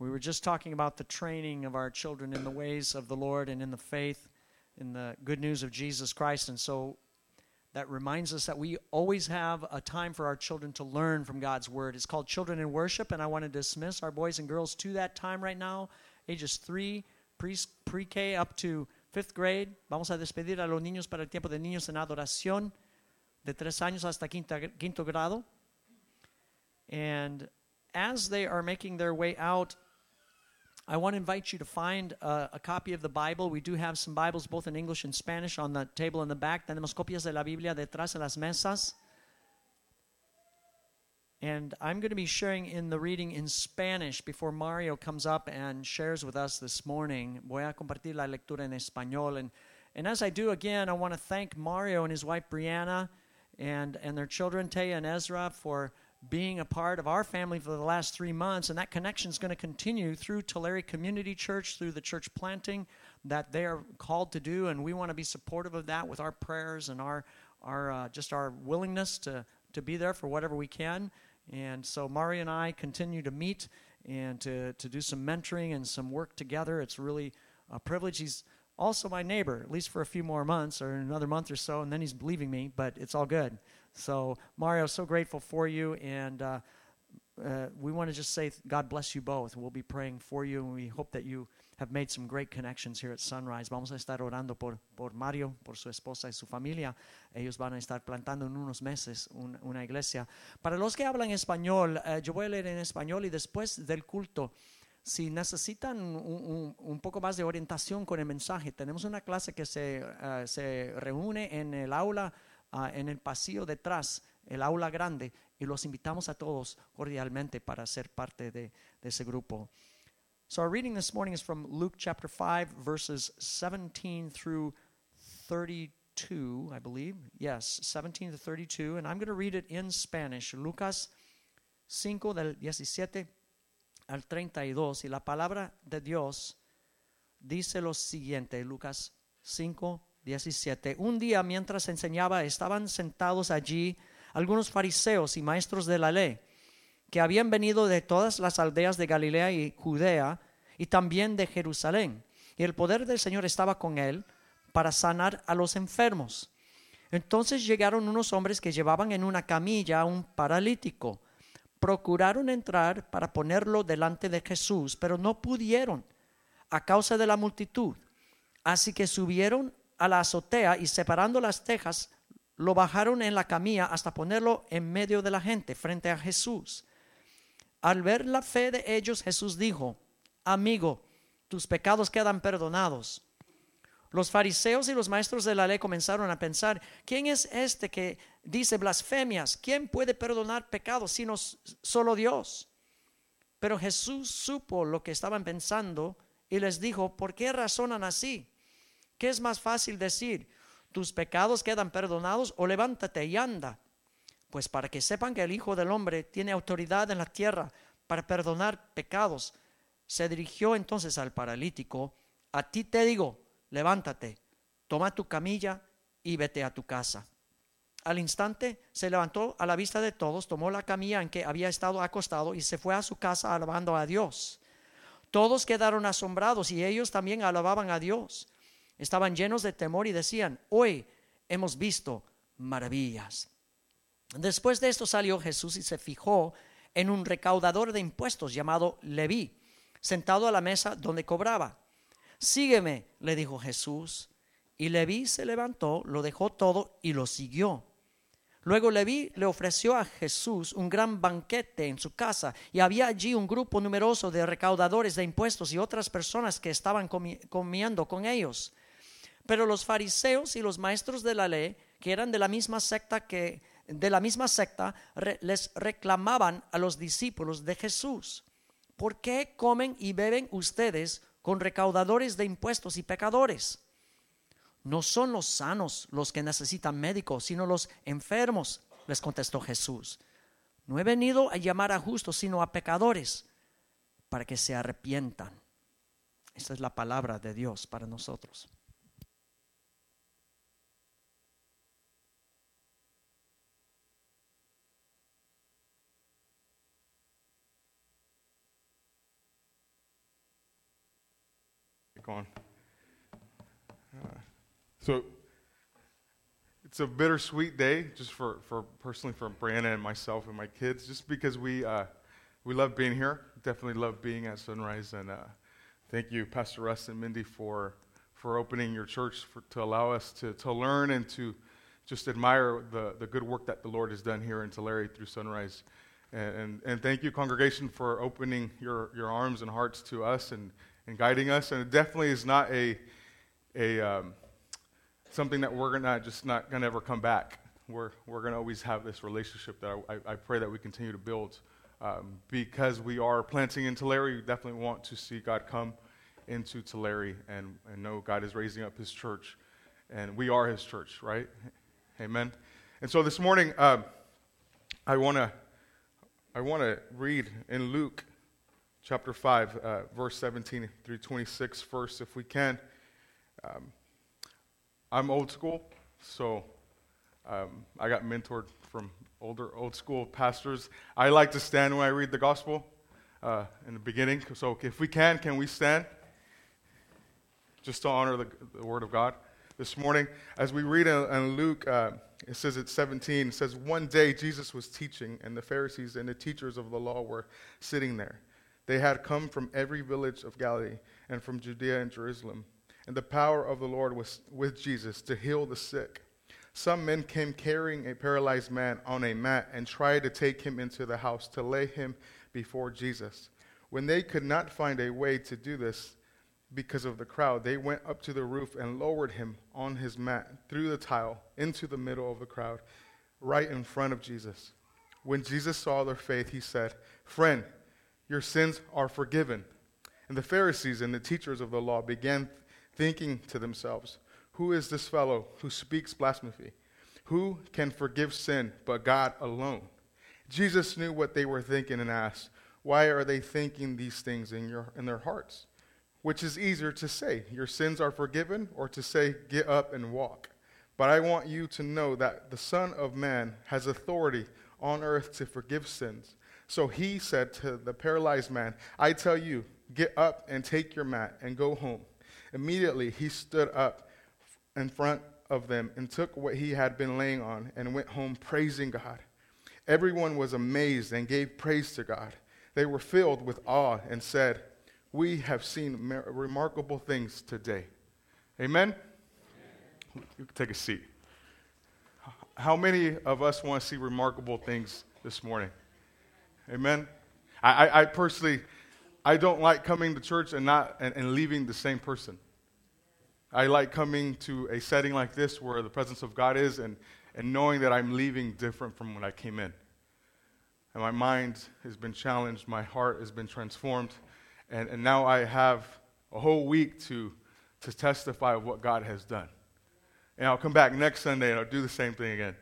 We were just talking about the training of our children in the ways of the Lord and in the faith, in the good news of Jesus Christ. And so that reminds us that we always have a time for our children to learn from God's Word. It's called Children in Worship, and I want to dismiss our boys and girls to that time right now, ages 3, pre K up to fifth grade. Vamos a despedir a los niños para el tiempo de niños en adoración, de tres años hasta quinta, quinto grado. And as they are making their way out, I want to invite you to find a, a, copy of the Bible. We do have some Bibles both in English and Spanish on the table in the back. Tenemos copias de la Biblia detrás de las mesas. And I'm going to be sharing in the reading in Spanish before Mario comes up and shares with us this morning. Voy a compartir la lectura en español. And, and as I do, again, I want to thank Mario and his wife Brianna and, and their children, Taya and Ezra, for being a part of our family for the last three months, and that connection is going to continue through Tulare Community Church, through the church planting that they are called to do, and we want to be supportive of that with our prayers and our, our uh, just our willingness to, to be there for whatever we can. And so Mari and I continue to meet and to, to do some mentoring and some work together. It's really a privilege. He's also my neighbor, at least for a few more months or another month or so, and then he's leaving me, but it's all good. So, Mario, so grateful for you, and uh, uh, we want to just say God bless you both. We'll be praying for you, and we hope that you have made some great connections here at Sunrise. Vamos a estar orando por, por Mario, por su esposa y su familia. Ellos van a estar plantando en unos meses un, una iglesia. Para los que hablan español, uh, yo voy a leer en español y después del culto. Si necesitan un, un, un, poco más de orientación con el mensaje, tenemos una clase que se, uh, se reúne en el aula uh, en el pasillo detrás, el aula grande, y los invitamos a todos cordialmente para ser parte de, de ese grupo. So, our reading this morning is from Luke chapter 5, verses 17 through 32, I believe. Yes, 17 to 32. And I'm going to read it in Spanish. Lucas 5, del 17 al 32. Y la palabra de Dios dice lo siguiente: Lucas 5, 17. Un día mientras enseñaba estaban sentados allí algunos fariseos y maestros de la ley que habían venido de todas las aldeas de Galilea y Judea y también de Jerusalén. Y el poder del Señor estaba con él para sanar a los enfermos. Entonces llegaron unos hombres que llevaban en una camilla a un paralítico. Procuraron entrar para ponerlo delante de Jesús, pero no pudieron a causa de la multitud. Así que subieron a la azotea y separando las tejas, lo bajaron en la camilla hasta ponerlo en medio de la gente, frente a Jesús. Al ver la fe de ellos, Jesús dijo, amigo, tus pecados quedan perdonados. Los fariseos y los maestros de la ley comenzaron a pensar, ¿quién es este que dice blasfemias? ¿Quién puede perdonar pecados sino solo Dios? Pero Jesús supo lo que estaban pensando y les dijo, ¿por qué razonan así? ¿Qué es más fácil decir? ¿Tus pecados quedan perdonados o levántate y anda? Pues para que sepan que el Hijo del Hombre tiene autoridad en la tierra para perdonar pecados, se dirigió entonces al paralítico, a ti te digo, levántate, toma tu camilla y vete a tu casa. Al instante se levantó a la vista de todos, tomó la camilla en que había estado acostado y se fue a su casa alabando a Dios. Todos quedaron asombrados y ellos también alababan a Dios estaban llenos de temor y decían, hoy hemos visto maravillas. Después de esto salió Jesús y se fijó en un recaudador de impuestos llamado Leví, sentado a la mesa donde cobraba. Sígueme, le dijo Jesús. Y Leví se levantó, lo dejó todo y lo siguió. Luego Leví le ofreció a Jesús un gran banquete en su casa y había allí un grupo numeroso de recaudadores de impuestos y otras personas que estaban comiendo con ellos. Pero los fariseos y los maestros de la ley, que eran de la misma secta que de la misma secta, les reclamaban a los discípulos de Jesús: ¿Por qué comen y beben ustedes con recaudadores de impuestos y pecadores? No son los sanos los que necesitan médicos, sino los enfermos, les contestó Jesús. No he venido a llamar a justos, sino a pecadores, para que se arrepientan. Esta es la palabra de Dios para nosotros. On. Uh, so it's a bittersweet day, just for, for personally for Brianna and myself and my kids, just because we uh, we love being here. Definitely love being at Sunrise, and uh, thank you, Pastor Russ and Mindy, for for opening your church for, to allow us to to learn and to just admire the, the good work that the Lord has done here in Tulare through Sunrise. And, and, and, thank you, congregation, for opening your, your arms and hearts to us and, and guiding us. And it definitely is not a, a um, something that we're gonna just not going to ever come back. We're, we're going to always have this relationship that I, I, pray that we continue to build. Um, because we are planting in Tulare, we definitely want to see God come into Tulare and, and know God is raising up his church. And we are his church, right? Amen. And so this morning, uh, I want to I want to read in Luke chapter 5, uh, verse 17 through 26 first, if we can. Um, I'm old school, so um, I got mentored from older, old school pastors. I like to stand when I read the gospel uh, in the beginning. So if we can, can we stand? Just to honor the, the word of God this morning. As we read in, in Luke, uh, it says at 17, it says, One day Jesus was teaching, and the Pharisees and the teachers of the law were sitting there. They had come from every village of Galilee and from Judea and Jerusalem. And the power of the Lord was with Jesus to heal the sick. Some men came carrying a paralyzed man on a mat and tried to take him into the house to lay him before Jesus. When they could not find a way to do this, because of the crowd, they went up to the roof and lowered him on his mat through the tile into the middle of the crowd, right in front of Jesus. When Jesus saw their faith, he said, Friend, your sins are forgiven. And the Pharisees and the teachers of the law began thinking to themselves, Who is this fellow who speaks blasphemy? Who can forgive sin but God alone? Jesus knew what they were thinking and asked, Why are they thinking these things in, your, in their hearts? Which is easier to say, Your sins are forgiven, or to say, Get up and walk? But I want you to know that the Son of Man has authority on earth to forgive sins. So he said to the paralyzed man, I tell you, get up and take your mat and go home. Immediately he stood up in front of them and took what he had been laying on and went home praising God. Everyone was amazed and gave praise to God. They were filled with awe and said, we have seen mer- remarkable things today. Amen? You can take a seat. How many of us want to see remarkable things this morning? Amen? I, I, personally, I don't like coming to church and, not, and, and leaving the same person. I like coming to a setting like this where the presence of God is and, and knowing that I'm leaving different from when I came in. And my mind has been challenged, my heart has been transformed, and, and now I have a whole week to, to testify of what God has done. And I'll come back next Sunday and I'll do the same thing again.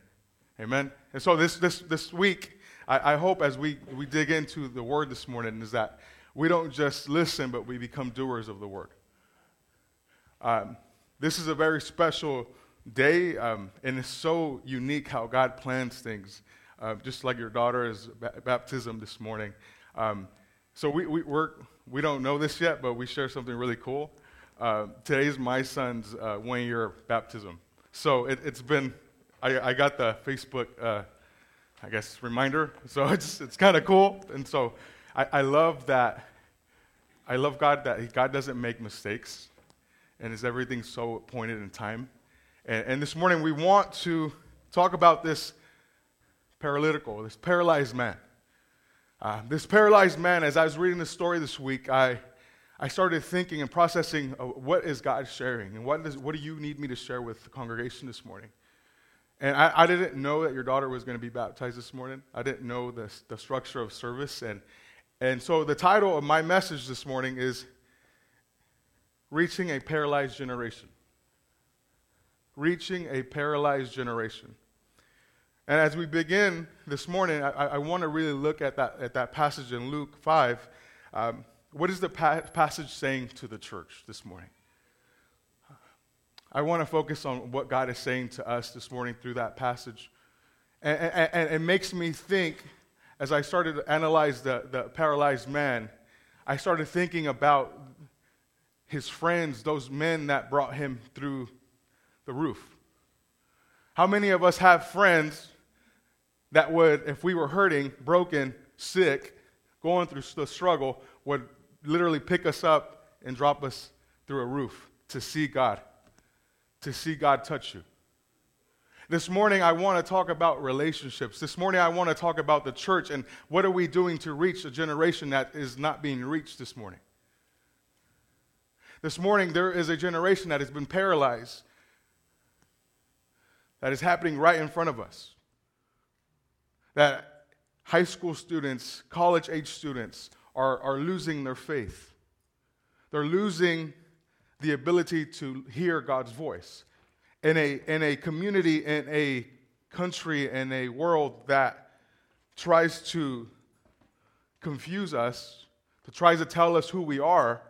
Amen? And so this, this, this week, I, I hope as we, we dig into the word this morning is that we don't just listen, but we become doers of the word. Um, this is a very special day, um, and it's so unique how God plans things. Uh, just like your daughter's baptism this morning. Um, so we, we, we're, we don't know this yet, but we share something really cool. Uh, today's my son's uh, one year baptism. So it, has been, I, I, got the Facebook, uh, I guess, reminder. So it's, it's kind of cool. And so I, I love that. I love God that God doesn't make mistakes and is everything so appointed in time. And, and this morning we want to talk about this paralytical, this paralyzed man. Uh, this paralyzed man, as I was reading the story this week, I, I started thinking and processing uh, what is God sharing and what, does, what do you need me to share with the congregation this morning? And I, I didn't know that your daughter was going to be baptized this morning. I didn't know the, the structure of service. And, and so the title of my message this morning is Reaching a Paralyzed Generation. Reaching a Paralyzed Generation. And as we begin this morning, I, I want to really look at that, at that passage in Luke 5. Um, what is the pa- passage saying to the church this morning? I want to focus on what God is saying to us this morning through that passage. And, and, and it makes me think, as I started to analyze the, the paralyzed man, I started thinking about his friends, those men that brought him through the roof. How many of us have friends that would, if we were hurting, broken, sick, going through the struggle, would literally pick us up and drop us through a roof to see God, to see God touch you? This morning, I want to talk about relationships. This morning, I want to talk about the church and what are we doing to reach a generation that is not being reached this morning. This morning, there is a generation that has been paralyzed, that is happening right in front of us. That high school students, college age students are, are losing their faith. They're losing the ability to hear God's voice in a, in a community, in a country, in a world that tries to confuse us, that tries to tell us who we are,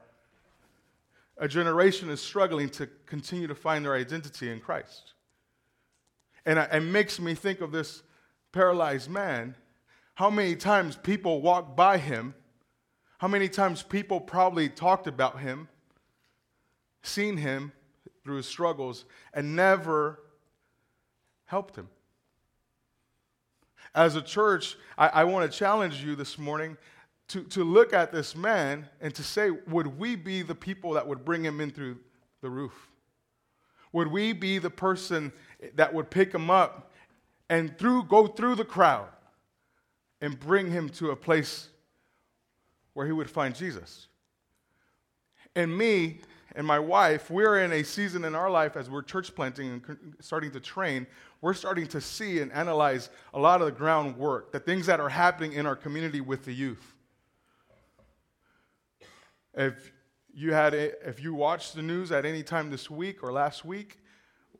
a generation is struggling to continue to find their identity in Christ. And it makes me think of this paralyzed man. How many times people walked by him? How many times people probably talked about him, seen him, through his struggles and never helped him. As a church, I, I want to challenge you this morning to, to look at this man and to say, would we be the people that would bring him in through the roof? Would we be the person that would pick him up and through, go through the crowd and bring him to a place where he would find Jesus? And me, and my wife, we're in a season in our life as we're church planting and starting to train, we're starting to see and analyze a lot of the groundwork, the things that are happening in our community with the youth. If you had a, if you watched the news at any time this week or last week,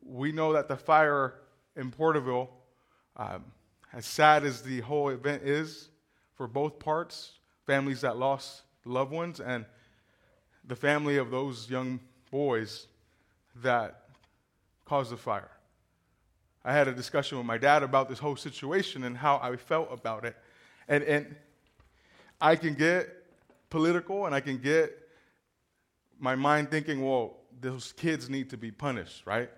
we know that the fire in Porterville, um, as sad as the whole event is for both parts, families that lost loved ones and the family of those young boys that caused the fire. I had a discussion with my dad about this whole situation and how I felt about it. And, and I can get political and I can get my mind thinking, well, those kids need to be punished, right?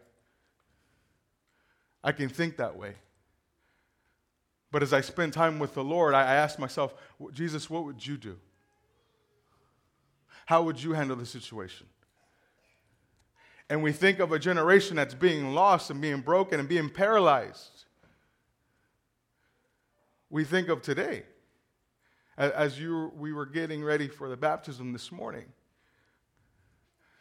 I can think that way. But as I spend time with the Lord, I ask myself, Jesus, what would you do? How would you handle the situation? And we think of a generation that's being lost and being broken and being paralyzed. We think of today, as you, we were getting ready for the baptism this morning.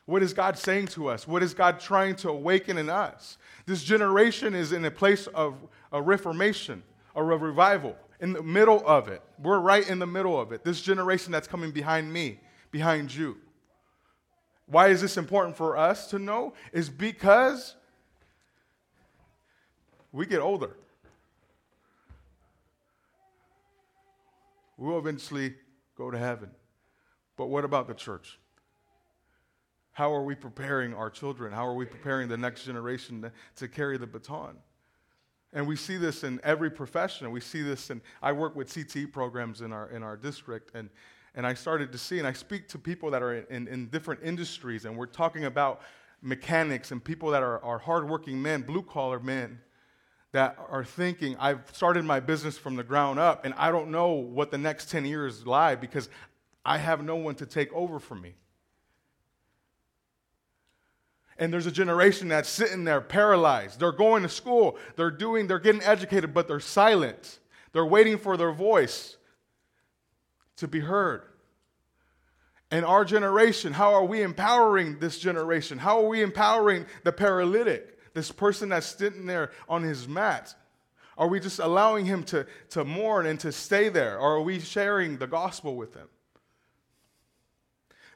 What is God saying to us? What is God trying to awaken in us? This generation is in a place of a reformation, a revival, in the middle of it. We're right in the middle of it. This generation that's coming behind me behind you. Why is this important for us to know? Is because we get older. We'll eventually go to heaven. But what about the church? How are we preparing our children? How are we preparing the next generation to, to carry the baton? And we see this in every profession. We see this in, I work with CTE programs in our, in our district, and and I started to see, and I speak to people that are in, in, different industries, and we're talking about mechanics and people that are, are hardworking men, blue collar men, that are thinking, I've started my business from the ground up, and I don't know what the next 10 years lie because I have no one to take over from me. And there's a generation that's sitting there paralyzed. They're going to school, they're doing, they're getting educated, but they're silent. They're waiting for their voice to be heard. And our generation, how are we empowering this generation? How are we empowering the paralytic, this person that's sitting there on his mat? Are we just allowing him to, to mourn and to stay there? Or are we sharing the gospel with him?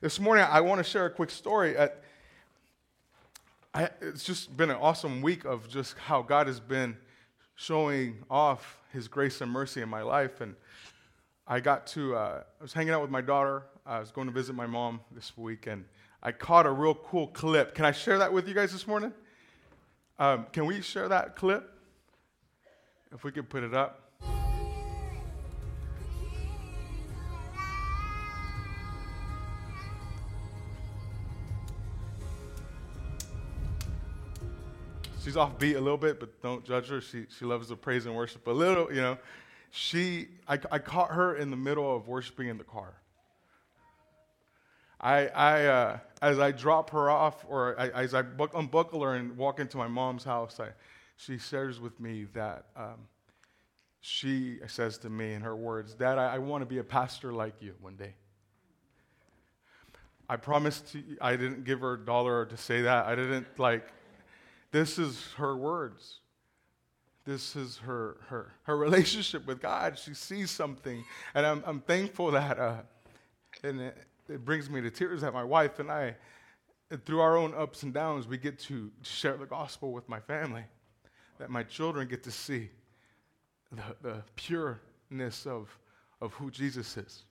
This morning, I want to share a quick story. At, I, it's just been an awesome week of just how God has been showing off his grace and mercy in my life. And I got to, uh, I was hanging out with my daughter. I was going to visit my mom this week, and I caught a real cool clip. Can I share that with you guys this morning? Um, can we share that clip? If we could put it up. She's off beat a little bit, but don't judge her. She, she loves the praise and worship a little, you know. She, I, I caught her in the middle of worshiping in the car. I, I uh, as I drop her off, or I, as I unbuckle her and walk into my mom's house, I, she shares with me that um, she says to me in her words, Dad, I, I want to be a pastor like you one day. I promised I didn't give her a dollar to say that. I didn't like, this is her words. This is her, her, her relationship with God. She sees something. And I'm, I'm thankful that, uh, and it, it brings me to tears that my wife and I, through our own ups and downs, we get to share the gospel with my family, that my children get to see the, the pureness of, of who Jesus is.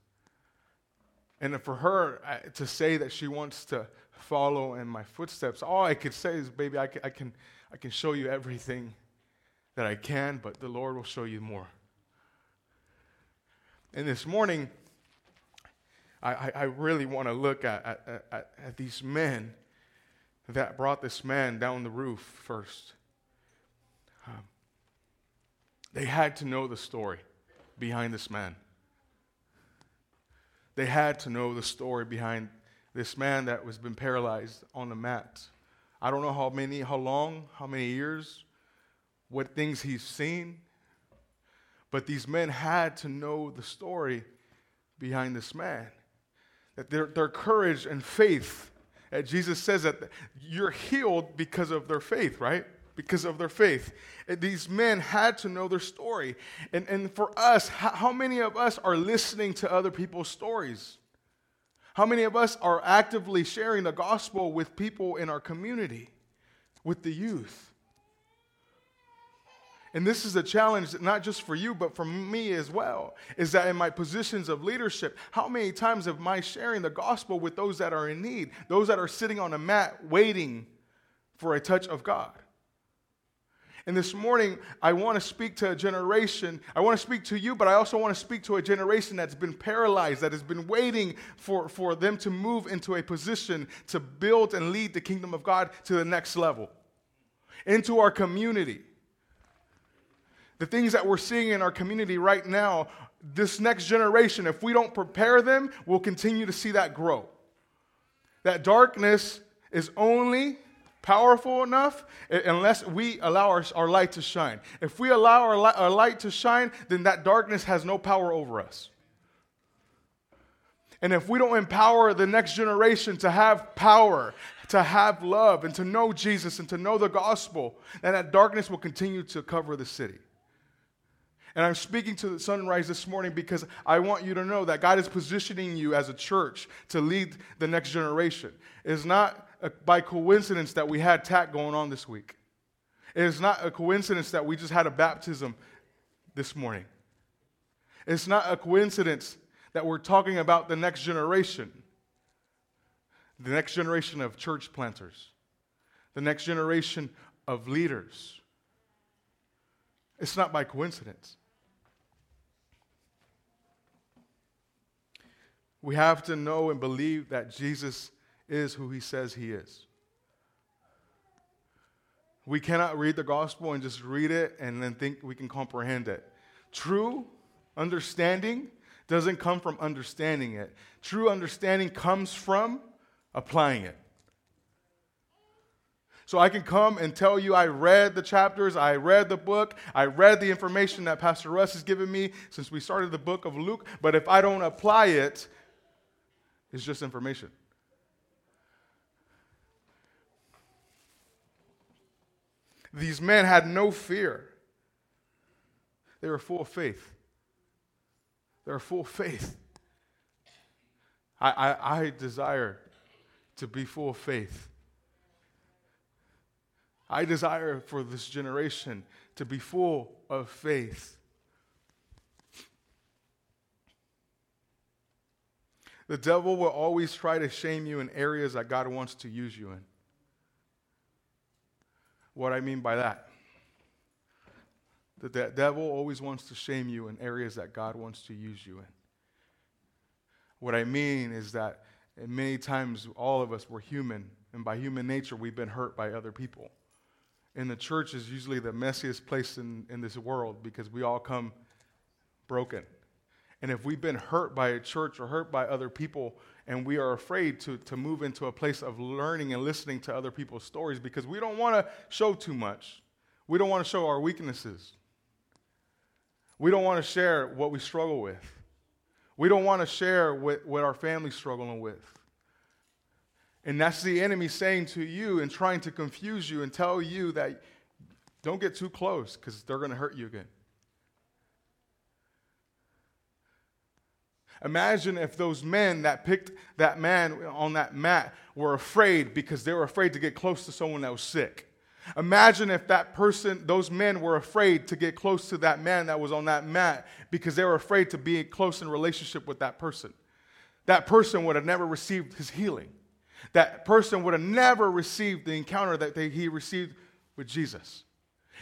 And for her to say that she wants to follow in my footsteps, all I could say is, baby, I can, I can, I can show you everything that I can, but the Lord will show you more. And this morning, I, I really want to look at, at, at, at these men that brought this man down the roof first. Um, they had to know the story behind this man. They had to know the story behind this man that was been paralyzed on the mat. I don't know how many, how long, how many years, what things he's seen, but these men had to know the story behind this man that their, their courage and faith, that Jesus says that you're healed because of their faith, right? Because of their faith. And these men had to know their story. And, and for us, how, how many of us are listening to other people's stories? How many of us are actively sharing the gospel with people in our community, with the youth? And this is a challenge not just for you, but for me as well, is that in my positions of leadership, how many times am I sharing the gospel with those that are in need, those that are sitting on a mat waiting for a touch of God? And this morning, I want to speak to a generation. I want to speak to you, but I also want to speak to a generation that's been paralyzed, that has been waiting for, for them to move into a position to build and lead the kingdom of God to the next level, into our community. The things that we're seeing in our community right now, this next generation, if we don't prepare them, we'll continue to see that grow. That darkness is only powerful enough unless we allow our, our light to shine. If we allow our, li- our light to shine, then that darkness has no power over us. And if we don't empower the next generation to have power, to have love, and to know Jesus and to know the gospel, then that darkness will continue to cover the city. And I'm speaking to the sunrise this morning because I want you to know that God is positioning you as a church to lead the next generation. It is not a, by coincidence that we had TAC going on this week. It is not a coincidence that we just had a baptism this morning. It's not a coincidence that we're talking about the next generation, the next generation of church planters, the next generation of leaders. It's not by coincidence. We have to know and believe that Jesus is who he says he is. We cannot read the gospel and just read it and then think we can comprehend it. True understanding doesn't come from understanding it, true understanding comes from applying it. So I can come and tell you I read the chapters, I read the book, I read the information that Pastor Russ has given me since we started the book of Luke, but if I don't apply it, it's just information. These men had no fear. They were full of faith. They were full of faith. I, I, I desire to be full of faith. I desire for this generation to be full of faith. The devil will always try to shame you in areas that God wants to use you in. What I mean by that? The devil always wants to shame you in areas that God wants to use you in. What I mean is that many times all of us were human, and by human nature, we've been hurt by other people. And the church is usually the messiest place in, in this world because we all come broken. And if we've been hurt by a church or hurt by other people, and we are afraid to, to move into a place of learning and listening to other people's stories because we don't want to show too much. We don't want to show our weaknesses. We don't want to share what we struggle with. We don't want to share what, what our family's struggling with. And that's the enemy saying to you and trying to confuse you and tell you that don't get too close because they're going to hurt you again. Imagine if those men that picked that man on that mat were afraid because they were afraid to get close to someone that was sick. Imagine if that person, those men were afraid to get close to that man that was on that mat because they were afraid to be close in relationship with that person. That person would have never received his healing. That person would have never received the encounter that they, he received with Jesus.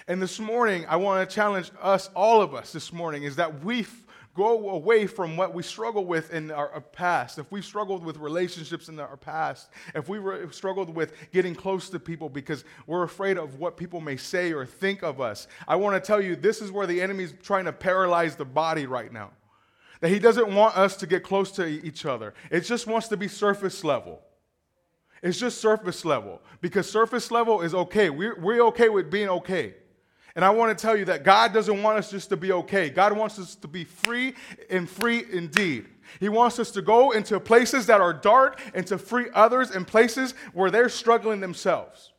And this morning, I want to challenge us, all of us this morning, is that we go away from what we struggle with in our, past, if we've struggled with relationships in our past, if we re- struggled with getting close to people because we're afraid of what people may say or think of us, I want to tell you this is where the enemy's trying to paralyze the body right now. That he doesn't want us to get close to each other, it just wants to be surface level. It's just surface level because surface level is okay. We're, we're okay with being okay. And I want to tell you that God doesn't want us just to be okay. God wants us to be free and free indeed. He wants us to go into places that are dark and to free others in places where they're struggling themselves.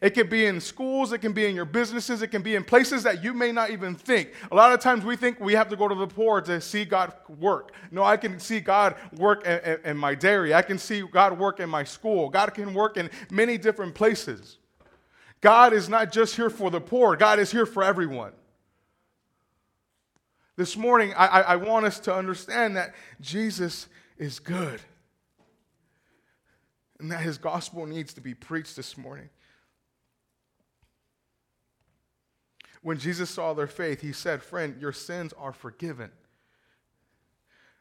It can be in schools, it can be in your businesses, it can be in places that you may not even think. A lot of times we think we have to go to the poor to see God work. No, I can see God work in, in my dairy. I can see God work in my school. God can work in many different places. God is not just here for the poor, God is here for everyone. This morning, I, I, want us to understand that Jesus is good and that his gospel needs to be preached this morning. When Jesus saw their faith, he said, Friend, your sins are forgiven.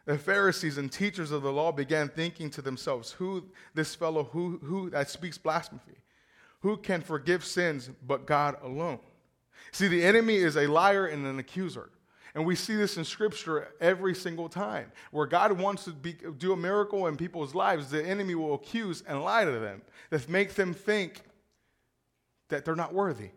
The Pharisees and teachers of the law began thinking to themselves, Who this fellow who, who that speaks blasphemy? Who can forgive sins but God alone? See, the enemy is a liar and an accuser. And we see this in Scripture every single time. Where God wants to be, do a miracle in people's lives, the enemy will accuse and lie to them that make them think that they're not worthy.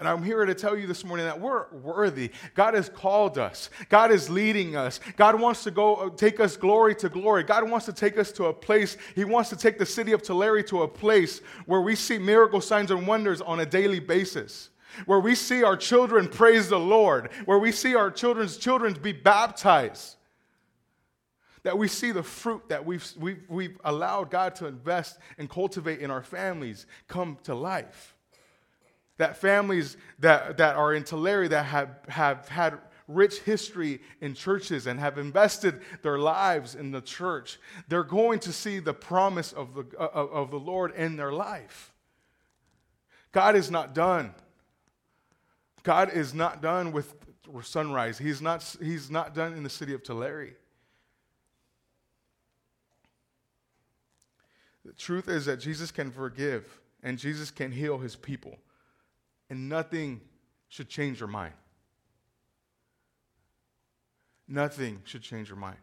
And I'm here to tell you this morning that we're worthy. God has called us. God is leading us. God wants to go uh, take us glory to glory. God wants to take us to a place. He wants to take the city of Tulare to a place where we see miracle signs and wonders on a daily basis. Where we see our children praise the Lord, where we see our children's children be baptized, that we see the fruit that we've, we've, we've allowed God to invest and cultivate in our families come to life that families that, that are in Tulare that have, have had rich history in churches and have invested their lives in the church, they're going to see the promise of the, uh, of, of the Lord in their life. God is not done. God is not done with sunrise. He's not, he's not done in the city of Tulare. The truth is that Jesus can forgive and Jesus can heal his people and nothing should change your mind. Nothing should change your mind.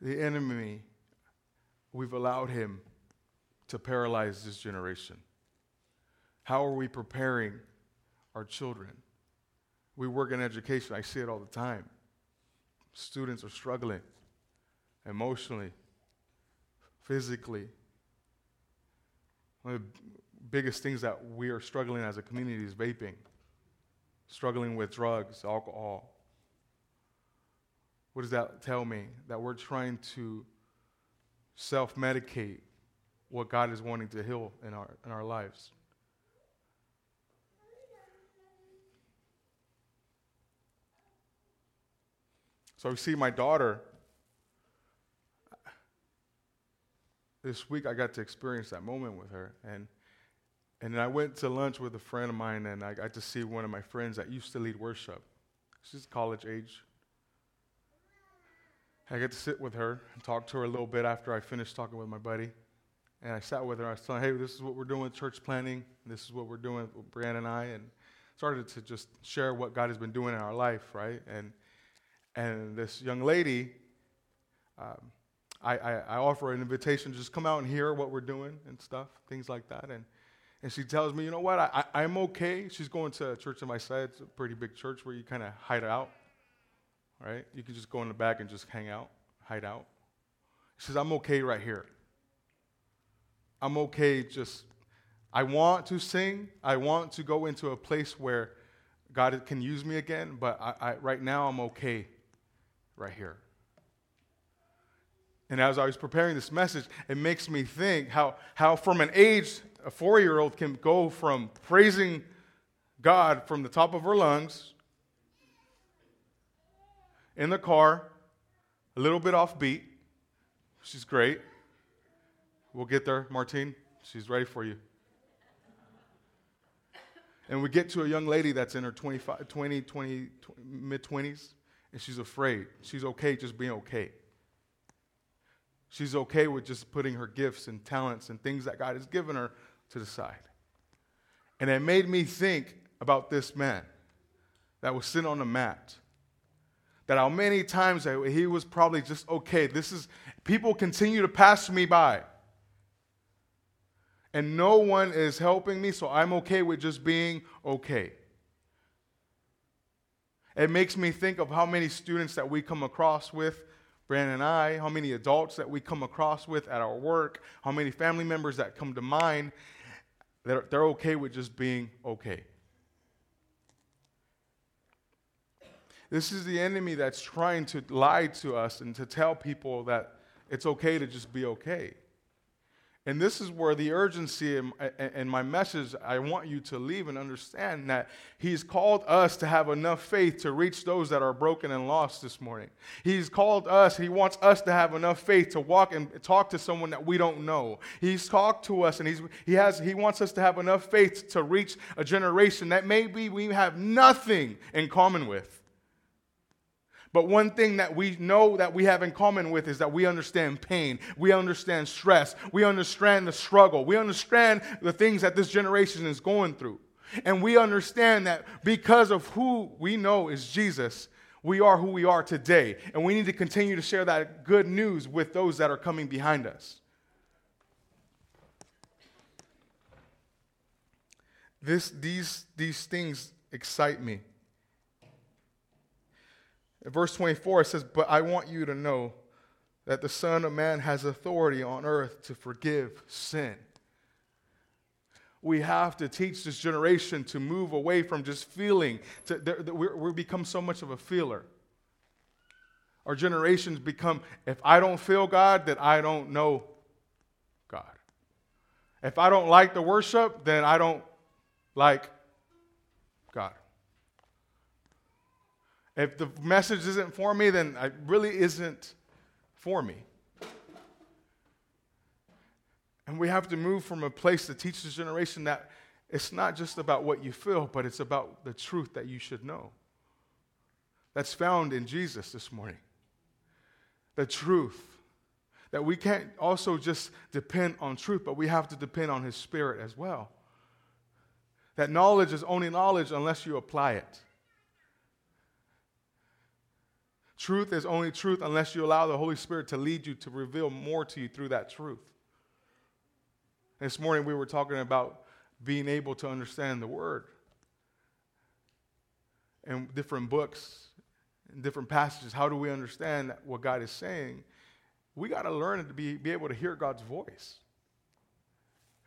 The enemy, we've allowed him to paralyze this generation. How are we preparing our children? We work in education, I see it all the time. Students are struggling emotionally, physically. Biggest things that we are struggling as a community is vaping, struggling with drugs, alcohol. What does that tell me? That we're trying to self medicate what God is wanting to heal in our, in our lives. So I see my daughter. This week I got to experience that moment with her. And and then I went to lunch with a friend of mine, and I got to see one of my friends that used to lead worship. She's college age. I got to sit with her and talk to her a little bit after I finished talking with my buddy. and I sat with her. I was telling her, hey, this is what we're doing with church planning. This is what we're doing with Brianna and I. And started to just share what God has been doing in our life, right? And, and this young lady, um, I, I, I offer an invitation to just come out and hear what we're doing and stuff, things like that. And, and she tells me, you know what, I, I, am okay. She's going to a church in my side. It's a pretty big church where you kind of hide out, right? You can just go in the back and just hang out, hide out. She says, I'm okay right here. I'm okay just, I want to sing. I want to go into a place where God can use me again, but I, I, right now I'm okay right here. And as I was preparing this message, it makes me think how, how from an age, a four year old can go from praising God from the top of her lungs in the car, a little bit off beat. She's great. We'll get there, Martine. She's ready for you. And we get to a young lady that's in her 25, 20, 20, 20 mid 20s, and she's afraid. She's okay just being okay. She's okay with just putting her gifts and talents and things that God has given her to the side. And it made me think about this man that was sitting on the mat. That how many times he was probably just okay. This is people continue to pass me by and no one is helping me, so I'm okay with just being okay. It makes me think of how many students that we come across with, Brianna and I, how many adults that we come across with at our work, how many family members that come to mind that they're okay with just being okay. This is the enemy that's trying to lie to us and to tell people that it's okay to just be okay. And this is where the urgency in, my message, I want you to leave and understand that He's called us to have enough faith to reach those that are broken and lost this morning. He's called us, He wants us to have enough faith to walk and talk to someone that we don't know. He's talked to us and he's, he, has, he wants us to have enough faith to reach a generation that maybe we have nothing in common with. But one thing that we know that we have in common with is that we understand pain. We understand stress. We understand the struggle. We understand the things that this generation is going through. And we understand that because of who we know is Jesus, we are who we are today. And we need to continue to share that good news with those that are coming behind us. This, these, these things excite me. Verse 24, it says, But I want you to know that the Son of Man has authority on earth to forgive sin. We have to teach this generation to move away from just feeling. To, we become so much of a feeler. Our generations become, if I don't feel God, then I don't know God. If I don't like the worship, then I don't like If the message isn't for me, then it really isn't for me. And we have to move from a place to teach this generation that it's not just about what you feel, but it's about the truth that you should know. That's found in Jesus this morning. The truth. That we can't also just depend on truth, but we have to depend on His Spirit as well. That knowledge is only knowledge unless you apply it. Truth is only truth unless you allow the Holy Spirit to lead you to reveal more to you through that truth. This morning we were talking about being able to understand the Word and different books and different passages. How do we understand what God is saying? We got to learn to be, be able to hear God's voice.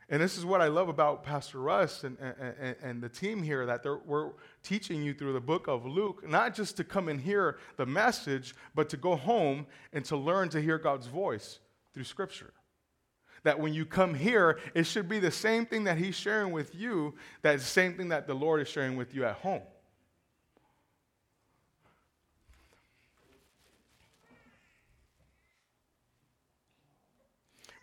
And this is what I love about Pastor Russ and, and, and the team here that we're teaching you through the book of Luke, not just to come and hear the message, but to go home and to learn to hear God's voice through Scripture. That when you come here, it should be the same thing that He's sharing with you, that the same thing that the Lord is sharing with you at home.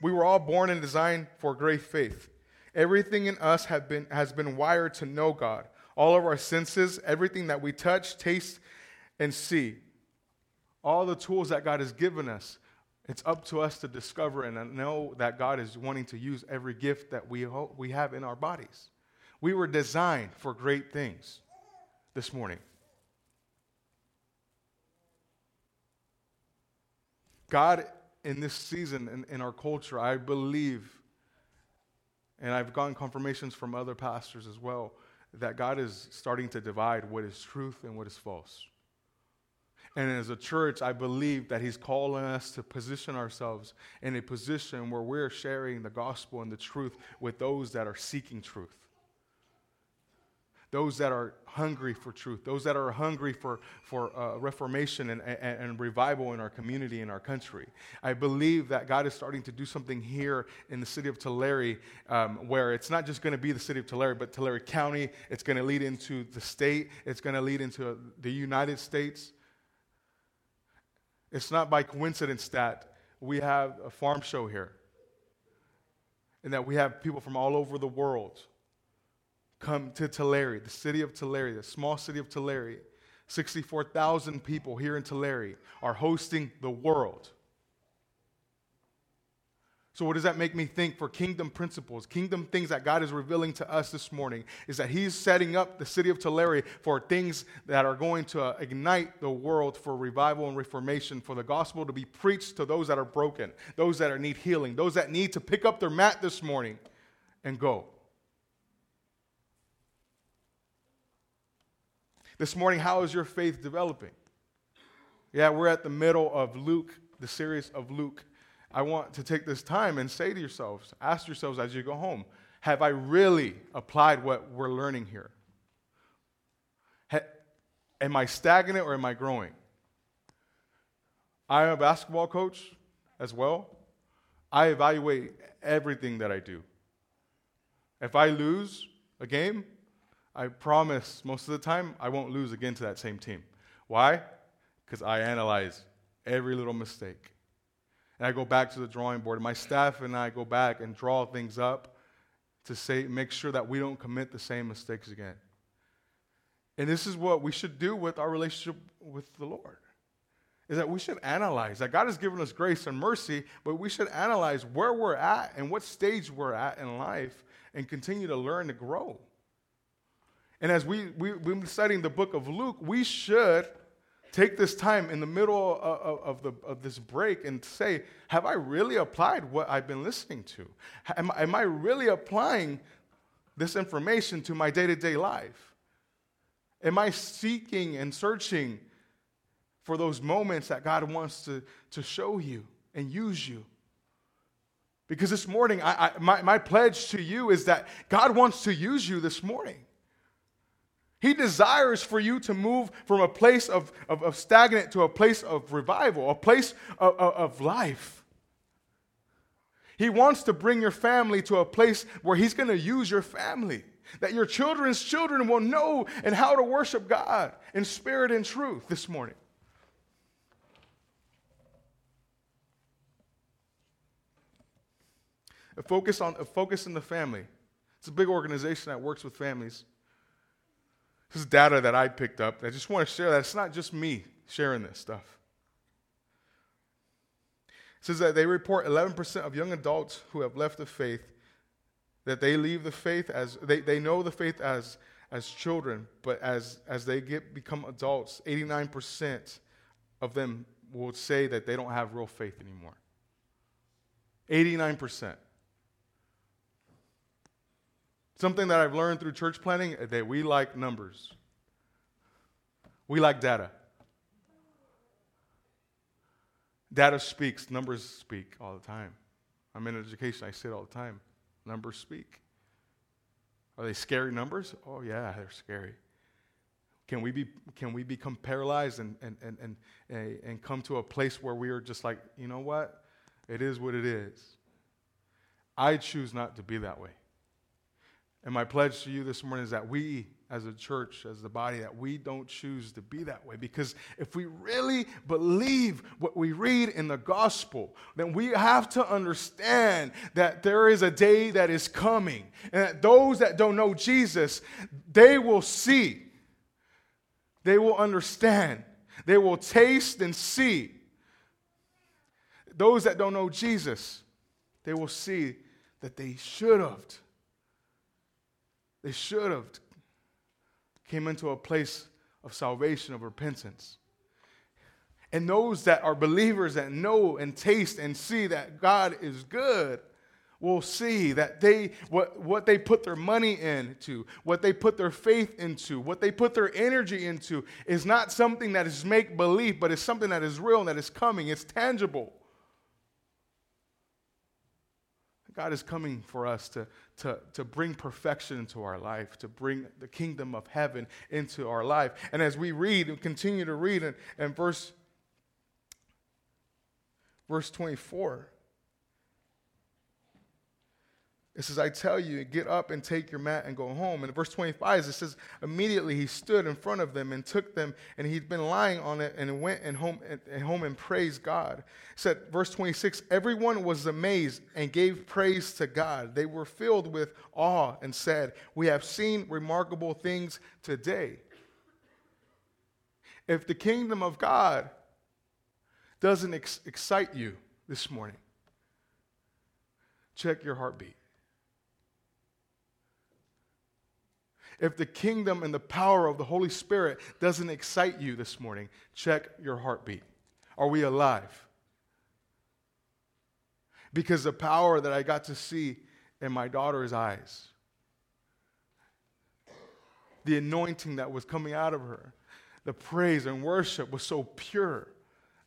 We were all born and designed for great faith. Everything in us been, has been wired to know God. All of our senses, everything that we touch, taste, and see, all the tools that God has given us It's up to us to discover and know that God is wanting to use every gift that we, ho- we have in our bodies. We were designed for great things this morning. God, in this season, in, in our culture, I believe, and I've gotten confirmations from other pastors as well, that God is starting to divide what is truth and what is false. And as a church, I believe that He's calling us to position ourselves in a position where we're sharing the gospel and the truth with those that are seeking truth. Those that are hungry for truth, those that are hungry for, for uh, reformation and, and, and revival in our community, in our country. I believe that God is starting to do something here in the city of Tulare um, where it's not just going to be the city of Tulare, but Tulare County. It's going to lead into the state, it's going to lead into the United States. It's not by coincidence that we have a farm show here and that we have people from all over the world come to Tulare, the city of Tulare, the small city of Tulare. 64,000 people here in Tulare are hosting the world. So, what does that make me think for kingdom principles, kingdom things that God is revealing to us this morning? Is that He's setting up the city of Tulare for things that are going to ignite the world for revival and reformation, for the gospel to be preached to those that are broken, those that need healing, those that need to pick up their mat this morning and go. This morning, how is your faith developing? Yeah, we're at the middle of Luke, the series of Luke. I want to take this time and say to yourselves, ask yourselves as you go home, have I really applied what we're learning here? Ha- am I stagnant or am I growing? I am a basketball coach as well. I evaluate everything that I do. If I lose a game, I promise most of the time I won't lose again to that same team. Why? Because I analyze every little mistake. And I go back to the drawing board. My staff and I go back and draw things up to say, make sure that we don't commit the same mistakes again. And this is what we should do with our relationship with the Lord. Is that we should analyze that God has given us grace and mercy, but we should analyze where we're at and what stage we're at in life and continue to learn to grow. And as we, we, we've been studying the book of Luke, we should take this time in the middle of, of, the, of this break and say, Have I really applied what I've been listening to? Am, am I really applying this information to my day to day life? Am I seeking and searching for those moments that God wants to, to show you and use you? Because this morning, I, I, my, my pledge to you is that God wants to use you this morning. He desires for you to move from a place of, of, of stagnant to a place of revival, a place of, of, of life. He wants to bring your family to a place where He's going to use your family. That your children's children will know and how to worship God in spirit and truth this morning. A focus on a focus in the family. It's a big organization that works with families. This is data that I picked up. I just want to share that. It's not just me sharing this stuff. It says that they report 11% of young adults who have left the faith that they leave the faith as they, they know the faith as as children, but as as they get become adults, 89% of them will say that they don't have real faith anymore. 89%. Something that I've learned through church planning eh, that we like numbers. We like data. Data speaks, numbers speak all the time. I'm in education, I say it all the time. Numbers speak. Are they scary numbers? Oh, yeah, they're scary. Can we, be, can we become paralyzed and, and, and, and, eh, and come to a place where we are just like, you know what? It is what it is. I choose not to be that way. And my pledge to you this morning is that we, as a church, as the body, that we don't choose to be that way. Because if we really believe what we read in the gospel, then we have to understand that there is a day that is coming. And that those that don't know Jesus, they will see, they will understand, they will taste and see those that don't know Jesus, they will see that they should have. They should have came into a place of salvation, of repentance. And those that are believers that know and taste and see that God is good will see that they what, what they put their money into, what they put their faith into, what they put their energy into is not something that is make believe, but it's something that is real and that is coming. It's tangible. God is coming for us to, to, to bring perfection into our life, to bring the kingdom of heaven into our life. And as we read and continue to read in, in verse, verse 24, it says, I tell you, get up and take your mat and go home. And verse 25, it says, immediately he stood in front of them and took them, and he'd been lying on it and went and home and, home and praised God. It said, verse 26, everyone was amazed and gave praise to God. They were filled with awe and said, We have seen remarkable things today. If the kingdom of God doesn't ex- excite you this morning, check your heartbeat. If the kingdom and the power of the Holy Spirit doesn't excite you this morning, check your heartbeat. Are we alive? Because the power that I got to see in my daughter's eyes, the anointing that was coming out of her, the praise and worship was so pure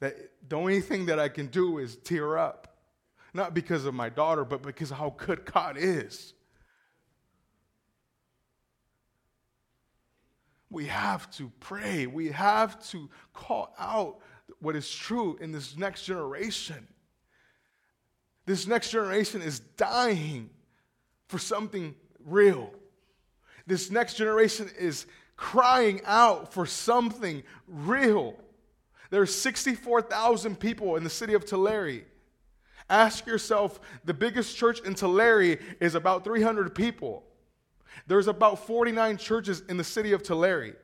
that the only thing that I can do is tear up. Not because of my daughter, but because of how good God is. We have to pray. We have to call out what is true in this next generation. This next generation is dying for something real. This next generation is crying out for something real. There are 64,000 people in the city of Tulare. Ask yourself the biggest church in Tulare is about 300 people. There's about 49 churches in the city of Tulare.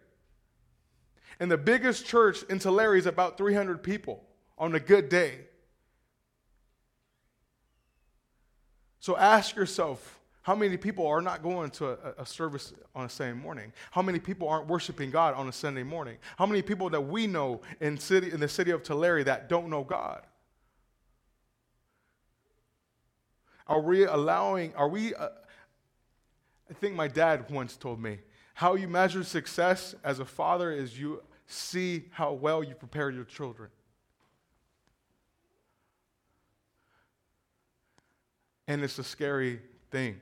And the biggest church in Tulare is about 300 people on a good day. So ask yourself how many people are not going to a, a, service on a Sunday morning? How many people aren't worshiping God on a Sunday morning? How many people that we know in, city, in the city of Tulare that don't know God? Are we allowing, are we uh, I think my dad once told me how you measure success as a father is you see how well you prepare your children. And it's a scary thing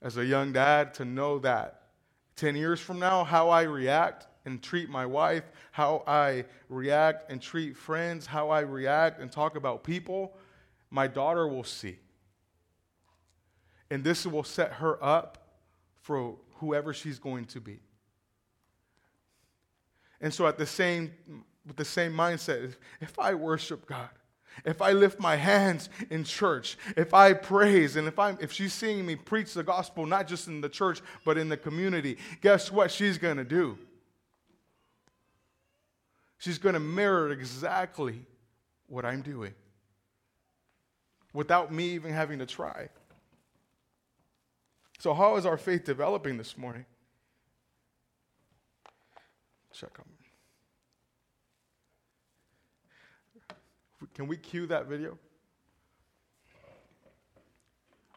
as a young dad to know that 10 years from now, how I react and treat my wife, how I react and treat friends, how I react and talk about people, my daughter will see. And this will set her up for whoever she's going to be. And so, at the same, with the same mindset, if, I worship God, if I lift my hands in church, if I praise, and if I'm if she's seeing me preach the gospel, not just in the church, but in the community, guess what she's gonna do? She's gonna mirror exactly what I'm doing without me even having to try. So, how is our faith developing this morning? Check them. Can we cue that video?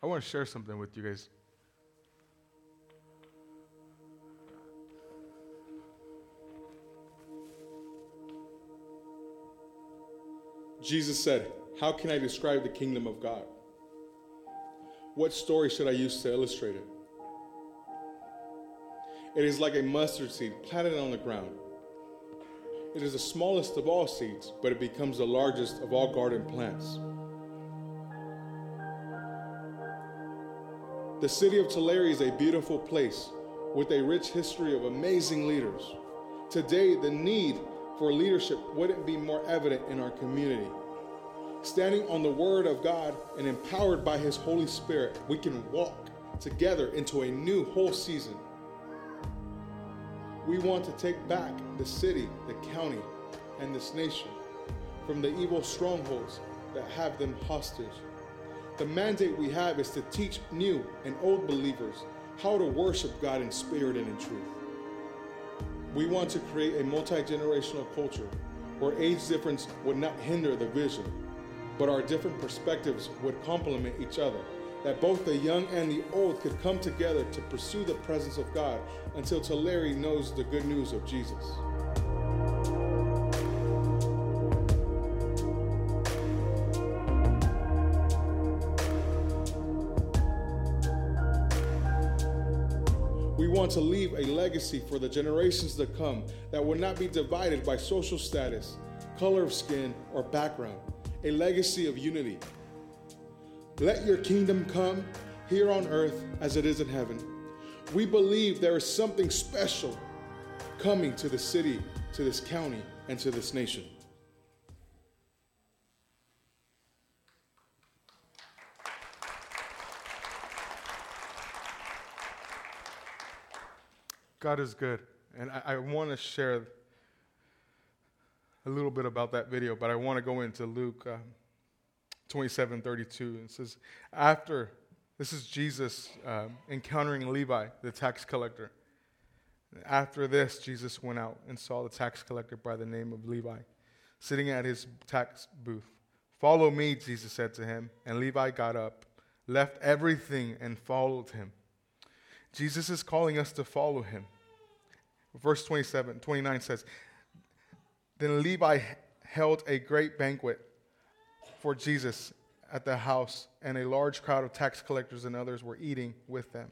I want to share something with you guys. Jesus said, How can I describe the kingdom of God? What story should I use to illustrate it? It is like a mustard seed planted on the ground. It is the smallest of all seeds, but it becomes the largest of all garden plants. The city of Tulare is a beautiful place with a rich history of amazing leaders. Today, the need for leadership wouldn't be more evident in our community. Standing on the Word of God and empowered by His Holy Spirit, we can walk together into a new whole season. We want to take back the city, the county, and this nation from the evil strongholds that have them hostage. The mandate we have is to teach new and old believers how to worship God in spirit and in truth. We want to create a multi generational culture where age difference would not hinder the vision, but our different perspectives would complement each other. That both the young and the old could come together to pursue the presence of God until Tulare knows the good news of Jesus. We want to leave a legacy for the generations to come that will not be divided by social status, color of skin, or background. A legacy of unity. Let your kingdom come here on earth as it is in heaven. We believe there is something special coming to the city, to this county, and to this nation. God is good. And I, I want to share a little bit about that video, but I want to go into Luke um, 27 32. It says, After, this is Jesus um, encountering Levi, the tax collector. After this, Jesus went out and saw the tax collector by the name of Levi sitting at his tax booth. Follow me, Jesus said to him. And Levi got up, left everything, and followed him. Jesus is calling us to follow him. Verse 27, 29 says, Then Levi held a great banquet for Jesus at the house, and a large crowd of tax collectors and others were eating with them.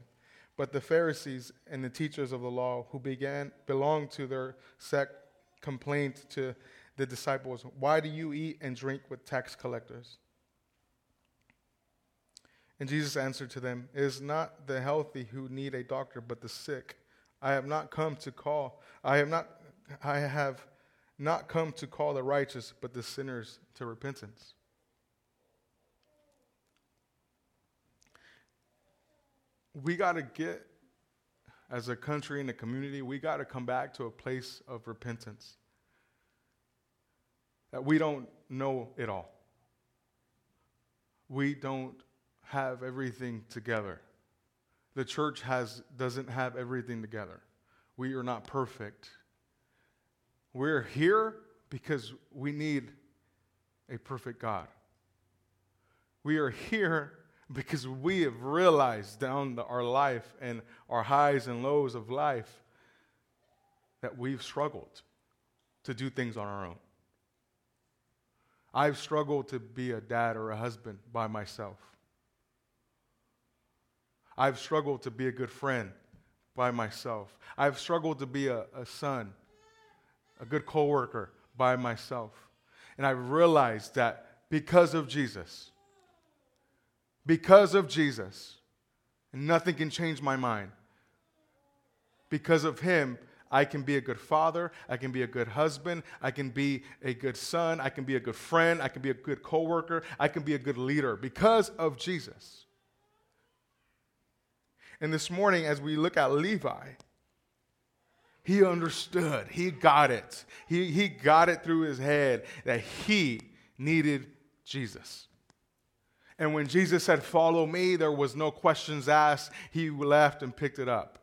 But the Pharisees and the teachers of the law, who began belonged to their sect, complained to the disciples, "Why do you eat and drink with tax collectors?" And Jesus answered to them, It is not the healthy who need a doctor, but the sick. I have not come to call, I have not, I have not come to call the righteous, but the sinners to repentance. We got to get, as a country and a community, we got to come back to a place of repentance. That we don't know it all. We don't have everything together. The church has, doesn't have everything together. We are not perfect. We're here because we need a perfect God. We are here because we have realized down the, our life and our highs and lows of life that we've struggled to do things on our own. I've struggled to be a dad or a husband by myself. I've struggled to be a good friend by myself. I've struggled to be a, a son, a good coworker by myself. And I realized that because of Jesus, because of Jesus, nothing can change my mind. Because of him, I can be a good father, I can be a good husband, I can be a good son, I can be a good friend, I can be a good coworker, I can be a good leader because of Jesus. And this morning, as we look at Levi, he understood, he got it. He, he got it through his head that he needed Jesus. And when Jesus said, Follow me, there was no questions asked. He left and picked it up.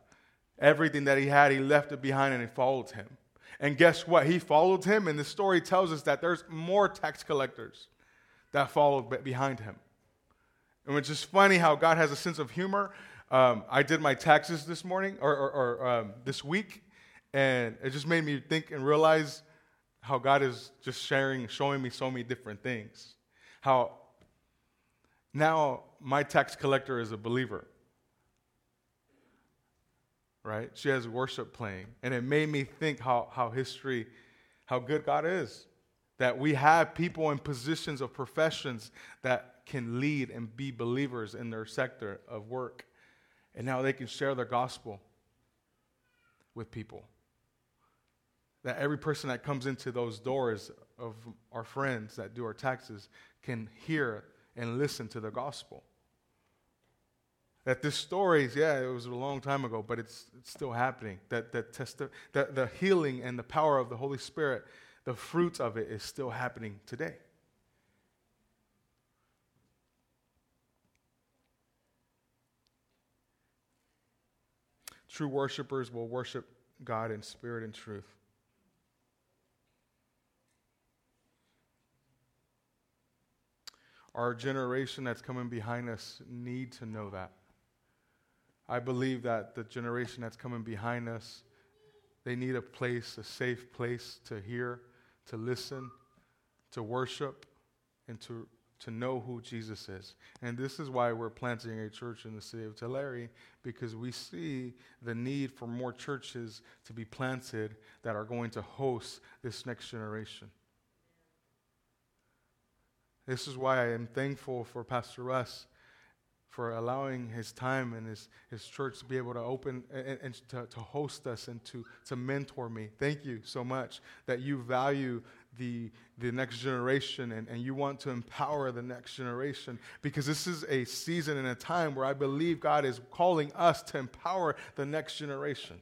Everything that he had, he left it behind and he followed him. And guess what? He followed him, and the story tells us that there's more tax collectors that followed behind him. And it's just funny how God has a sense of humor um, I did my taxes this morning or, or, or um, this week, and it just made me think and realize how God is just sharing, showing me so many different things. How now my tax collector is a believer, right? She has worship playing, and it made me think how, how history, how good God is. That we have people in positions of professions that can lead and be believers in their sector of work and now they can share the gospel with people that every person that comes into those doors of our friends that do our taxes can hear and listen to the gospel. That this story is, yeah, it was a long time ago, but it's, it's still happening. That, that, testi- that the healing and the power of the Holy Spirit, the fruits of it is still happening today. True worshipers will worship God in spirit and truth. Our generation that's coming behind us need to know that. I believe that the generation that's coming behind us, they need a place, a safe place to hear, to listen, to worship, and to, to know who Jesus is. And this is why we're planting a church in the city of Tulare, because we see the need for more churches to be planted that are going to host this next generation. This is why I am thankful for Pastor Russ for allowing his time and his, his church to be able to open and, and to, to host us and to, to mentor me. Thank you so much that you value the, the next generation and, and you want to empower the next generation because this is a season and a time where I believe God is calling us to empower the next generation,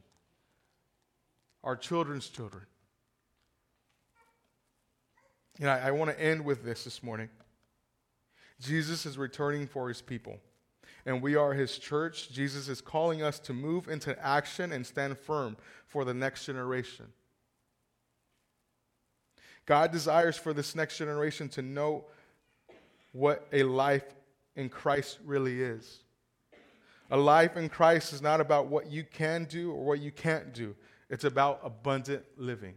our children's children. And I, I want to end with this this morning. Jesus is returning for his people, and we are his church. Jesus is calling us to move into action and stand firm for the next generation. God desires for this next generation to know what a life in Christ really is. A life in Christ is not about what you can do or what you can't do, it's about abundant living.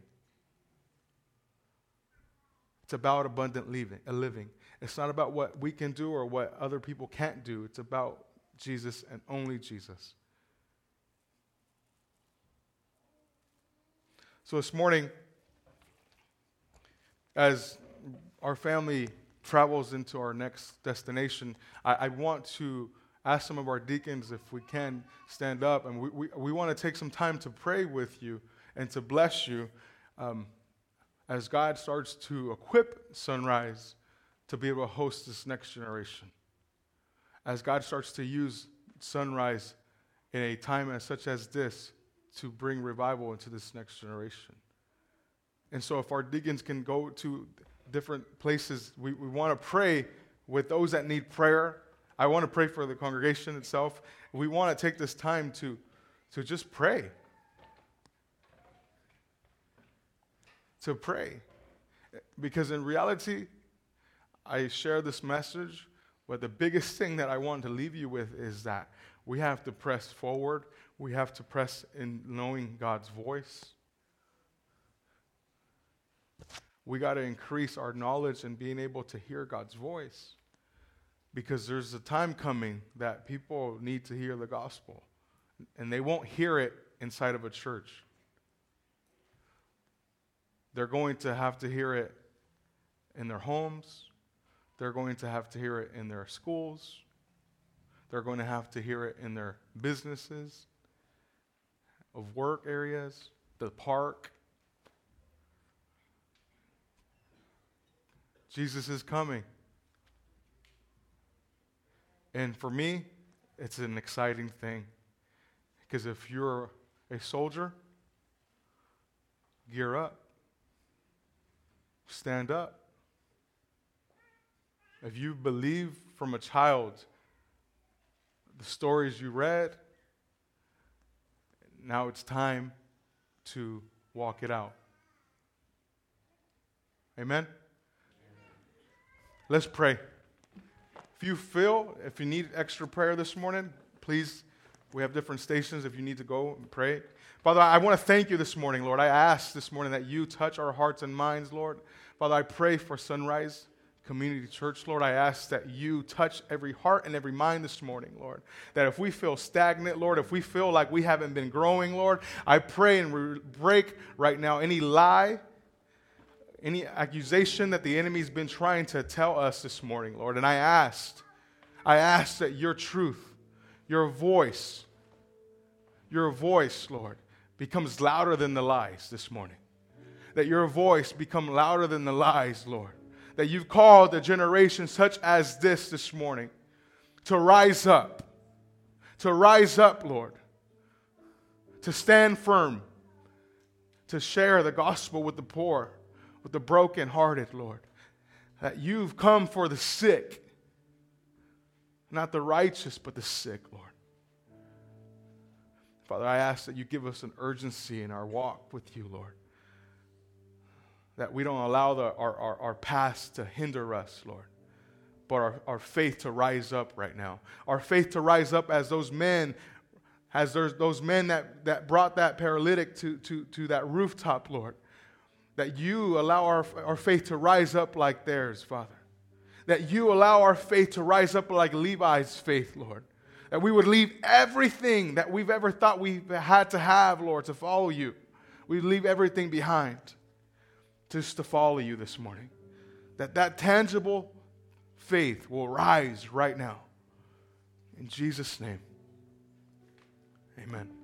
It's about abundant living, a living. It's not about what we can do or what other people can't do. It's about Jesus and only Jesus. So this morning, as our family travels into our next destination, I, I, want to ask some of our deacons if we can stand up, and we, we, we want to take some time to pray with you and to bless you um, as God starts to equip Sunrise to be able to host this next generation. As God starts to use Sunrise in a time as such as this to bring revival into this next generation. And so, if our deacons can go to different places, we, we want to pray with those that need prayer. I want to pray for the congregation itself. We want to take this time to, to just pray. To pray. Because in reality, I share this message, but the biggest thing that I want to leave you with is that we have to press forward. We have to press in knowing God's voice. We got to increase our knowledge and being able to hear God's voice. Because there's a time coming that people need to hear the gospel, and they won't hear it inside of a church. They're going to have to hear it in their homes, they're going to have to hear it in their schools. They're going to have to hear it in their businesses, of work areas, the park. Jesus is coming. And for me, it's an exciting thing. Because if you're a soldier, gear up, stand up. If you believe from a child the stories you read, now it's time to walk it out. Amen? Let's pray. If you feel, if you need extra prayer this morning, please, we have different stations if you need to go and pray. Father, I want to thank you this morning, Lord. I ask this morning that you touch our hearts and minds, Lord. Father, I pray for sunrise. Community Church, Lord, I ask that you touch every heart and every mind this morning, Lord. That if we feel stagnant, Lord, if we feel like we haven't been growing, Lord, I pray and re- break right now any lie, any accusation that the enemy's been trying to tell us this morning, Lord. And I asked, I ask that your truth, your voice, your voice, Lord, becomes louder than the lies this morning. That your voice become louder than the lies, Lord that you've called a generation such as this this morning to rise up, to rise up, Lord, to stand firm, to share the gospel with the poor, with the brokenhearted, Lord. That you've come for the sick, not the righteous, but the sick, Lord. Father, I ask that you give us an urgency in our walk with you, Lord. That we don't allow the, our, our, our past to hinder us, Lord, but our, our faith to rise up right now. Our faith to rise up as those men, as those men that, that brought that paralytic to, to, to that rooftop, Lord. That you allow our, our faith to rise up like theirs, Father. That you allow our faith to rise up like Levi's faith, Lord that we would leave everything that we've ever thought we had to have, Lord, to follow you. We leave everything behind just to follow you this morning. That that tangible faith will rise right now. In Jesus' name, amen.